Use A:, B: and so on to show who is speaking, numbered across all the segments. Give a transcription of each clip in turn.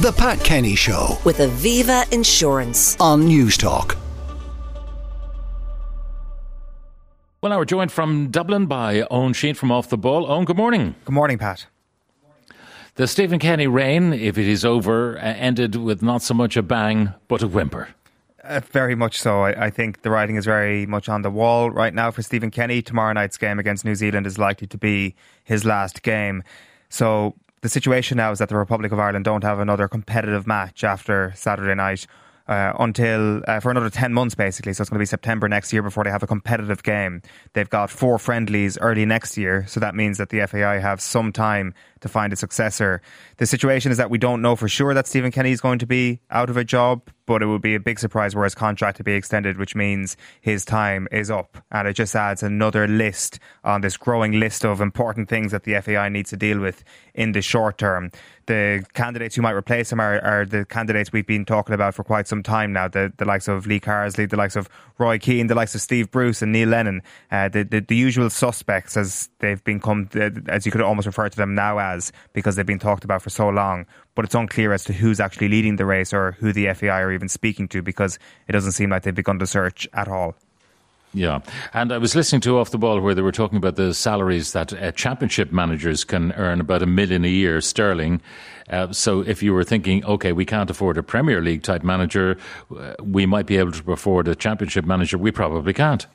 A: The Pat Kenny Show
B: with Aviva Insurance.
A: on Newstalk.
C: Well, now we're joined from Dublin by Eoin Sheahan from Off the Ball. Eoin, good morning.
D: Good morning, Pat.
C: The Stephen Kenny reign, if it is over, uh, ended with not so much a bang, but a whimper.
D: Uh, very much so. I, I think the writing is very much on the wall right now for Stephen Kenny. Tomorrow night's game against New Zealand is likely to be his last game. So the situation now is that the Republic of Ireland don't have another competitive match after Saturday night. Uh, until uh, for another 10 months basically. So it's going to be September next year before they have a competitive game. They've got four friendlies early next year so that means that the FAI have some time to find a successor. The situation is that we don't know for sure that Stephen Kenny is going to be out of a job but it would be a big surprise were his contract to be extended which means his time is up and it just adds another list on this growing list of important things that the FAI needs to deal with in the short term the candidates who might replace him are, are, the candidates we've been talking about for quite some time now. The, the likes of Lee Carsley, the likes of Roy Keane, the likes of Steve Bruce and Neil Lennon, uh, the, the, the usual suspects as they've become, as you could almost refer to them now as, because they've been talked about for so long. But it's unclear as to who's actually leading the race or who the FAI are even speaking to because it doesn't seem like they've begun the search at all.
C: Yeah. And I was listening to Off the Ball where they were talking about the salaries that uh, championship managers can earn about a million a year sterling. Uh, so if you were thinking, okay, we can't afford a Premier League type manager, uh, we might be able to afford a championship manager, we probably can't.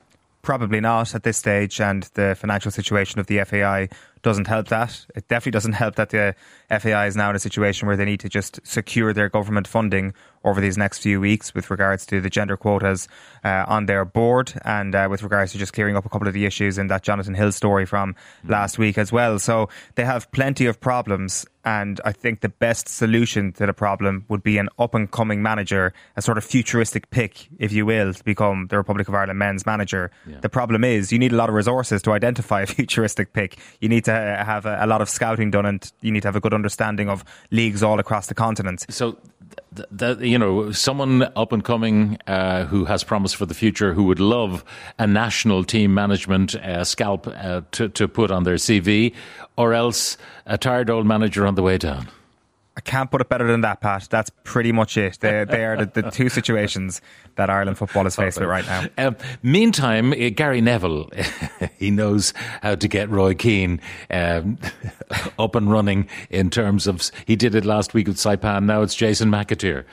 D: Probably not at this stage, and the financial situation of the FAI doesn't help that. It definitely doesn't help that the FAI is now in a situation where they need to just secure their government funding over these next few weeks with regards to the gender quotas uh, on their board and uh, with regards to just clearing up a couple of the issues in that Jonathan Hill story from last week as well. So they have plenty of problems. And I think the best solution to the problem would be an up and coming manager, a sort of futuristic pick, if you will, to become the Republic of Ireland men's manager.
C: Yeah.
D: The problem is you need a lot of resources to identify a futuristic pick. You need to have a, a lot of scouting done and you need to have a good understanding of leagues all across the continent.
C: So, th- th- you know, someone up and coming uh, who has promise for the future, who would love a national team management uh, scalp uh, to, to put on their CV, or else a tired old manager on the way down.
D: I can't put it better than that, Pat. That's pretty much it. They, they are the, the two situations that Ireland football is faced with right now.
C: Um, meantime, uh, Gary Neville, he knows how to get Roy Keane um, up and running in terms of. He did it last week with Saipan. Now it's Jason McAteer.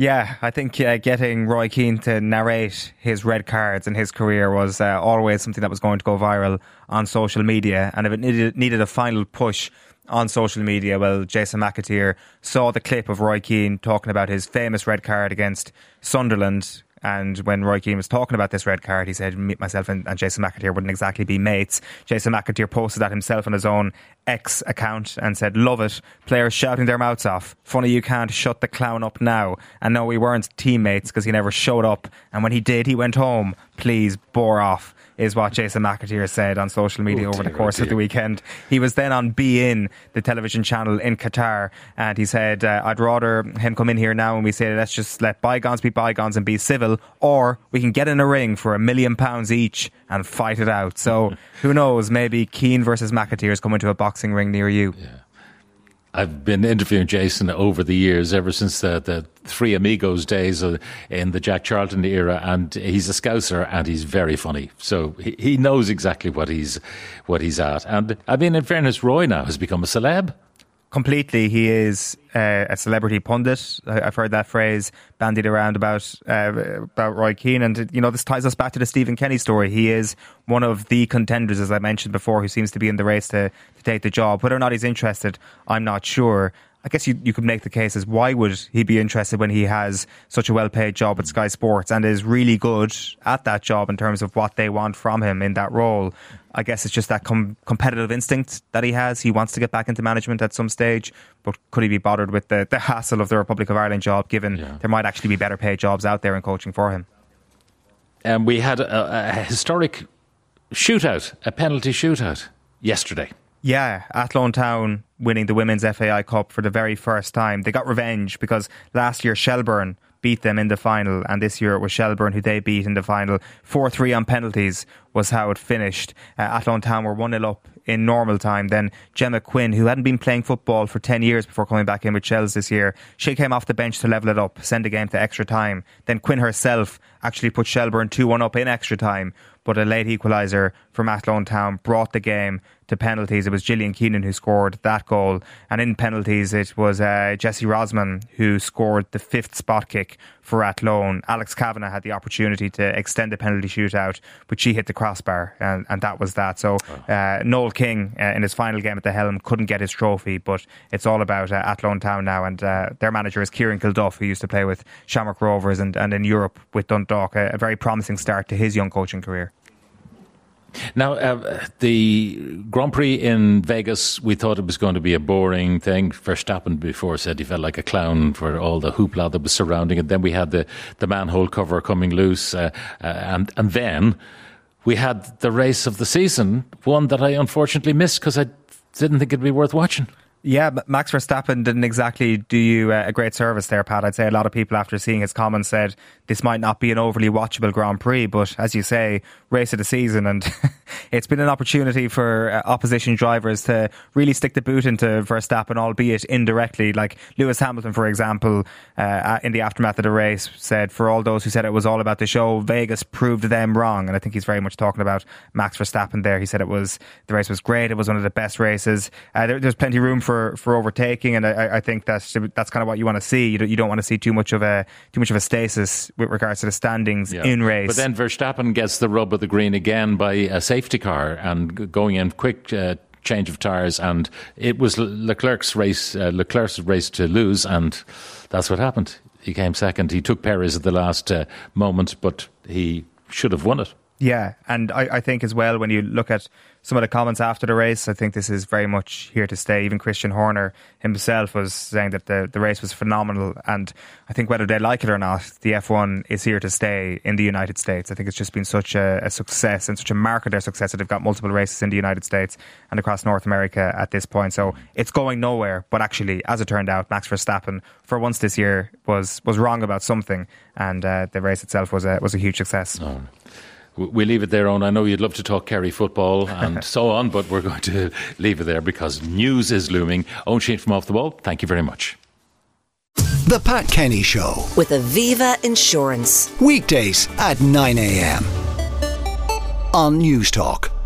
D: Yeah, I think uh, getting Roy Keane to narrate his red cards in his career was uh, always something that was going to go viral on social media. And if it needed, needed a final push on social media, well, Jason McAteer saw the clip of Roy Keane talking about his famous red card against Sunderland. And when Roy Keane was talking about this red card, he said, myself and, and Jason McAteer wouldn't exactly be mates. Jason McAteer posted that himself on his own X account and said, Love it. Players shouting their mouths off. Funny you can't shut the clown up now. And no, we weren't teammates because he never showed up. And when he did, he went home. Please, bore off is what Jason McAteer said on social media
C: Oh,
D: over the course
C: oh,
D: of the weekend. He was then on beIN, the television channel in Qatar, and he said, uh, I'd rather him come in here now and we say, let's just let bygones be bygones and be civil, or we can get in a ring for a million pounds each and fight it out. So who knows, maybe Keane versus McAteer is coming to a boxing ring near you.
C: I've been interviewing Jason over the years, ever since the, the Three Amigos days uh, in the Jack Charlton era, and he's a Scouser and he's very funny. So he, he knows exactly what he's what he's at. And I mean, in fairness, Roy now has become a celeb.
D: Completely. He is uh, a celebrity pundit. I- I've heard that phrase bandied around about uh, about Roy Keane, and you know this ties us back to the Stephen Kenny story. He is one of the contenders, as I mentioned before, who seems to be in the race to, to take the job. Whether or not he's interested, I'm not sure. I guess you, you could make the case as why would he be interested when he has such a well paid job at Sky Sports and is really good at that job in terms of what they want from him in that role. I guess it's just that com- competitive instinct that he has. He wants to get back into management at some stage, but could he be bothered with the, the hassle of the Republic of Ireland job, given
C: Yeah.
D: there might actually be better paid jobs out there in coaching for him?
C: And we had a, a historic shootout, a penalty shootout yesterday.
D: Yeah, Athlone Town winning the Women's FAI Cup for the very first time. They got revenge because last year Shelbourne beat them in the final, and this year it was Shelbourne who they beat in the final. 4 3 on penalties was how it finished. Uh, Athlone Town were 1 0 up in normal time. Then Gemma Quinn, who hadn't been playing football for 10 years before coming back in with Shells this year, she came off the bench to level it up, send the game to extra time. Then Quinn herself actually put Shelbourne 2 1 up in extra time but a late equaliser from Athlone Town brought the game to penalties. It was Gillian Keenan who scored that goal, and in penalties it was uh, Jesse Rosman who scored the fifth spot kick for Athlone. Alex Kavanagh had the opportunity to extend the penalty shootout, but she hit the crossbar, and, and that was that. So uh, Noel King uh, in his final game at the helm couldn't get his trophy, but it's all about uh, Athlone Town now, and uh, their manager is Kieran Kilduff, who used to play with Shamrock Rovers and, and in Europe with Dundalk. A, a very promising start to his young coaching career.
C: Now, uh, the Grand Prix in Vegas, we thought it was going to be a boring thing. Verstappen before said he felt like a clown for all the hoopla that was surrounding it. Then we had the, the manhole cover coming loose. Uh, uh, and, and then we had the race of the season, one that I unfortunately missed because I didn't think it'd be worth watching.
D: Yeah, Max Verstappen didn't exactly do you uh, a great service there, Pat. I'd say a lot of people, after seeing his comments, said this might not be an overly watchable Grand Prix, but as you say, race of the season, and it's been an opportunity for uh, opposition drivers to really stick the boot into Verstappen, albeit indirectly. Like Lewis Hamilton, for example, uh, in the aftermath of the race, said for all those who said it was all about the show, Vegas proved them wrong, and I think he's very much talking about Max Verstappen there. He said it was the race was great, it was one of the best races. Uh, there, there's plenty room for for, for overtaking, and I, I think that's that's kind of what you want to see. You don't, you don't want to see too much of a too much of a stasis with regards to the standings yeah. in race.
C: But then Verstappen gets the rub of the green again by a safety car and going in quick. Uh, change of tires, and it was Leclerc's race. Uh, Leclerc's race to lose, and that's what happened. He came second. He took Perez at the last uh, moment, but he should have won it.
D: Yeah, and I, I think as well when you look at some of the comments after the race, I think this is very much here to stay. Even Christian Horner himself was saying that the, the race was phenomenal. And I think whether they like it or not, the F1 is here to stay in the United States. I think it's just been such a, a success and such a mark of their success that they've got multiple races in the United States and across North America at this point. So it's going nowhere. But actually, as it turned out, Max Verstappen, for once this year, was was wrong about something. And uh, the race itself was a, was a huge success.
C: Oh we leave it there on. I know you'd love to talk Kerry football and so on, but we're going to leave it there because news is looming. Eoin Sheahan from Off the Ball, thank you very much.
A: The Pat Kenny Show
B: with Aviva Insurance.
A: Weekdays at 9 a.m. on Newstalk.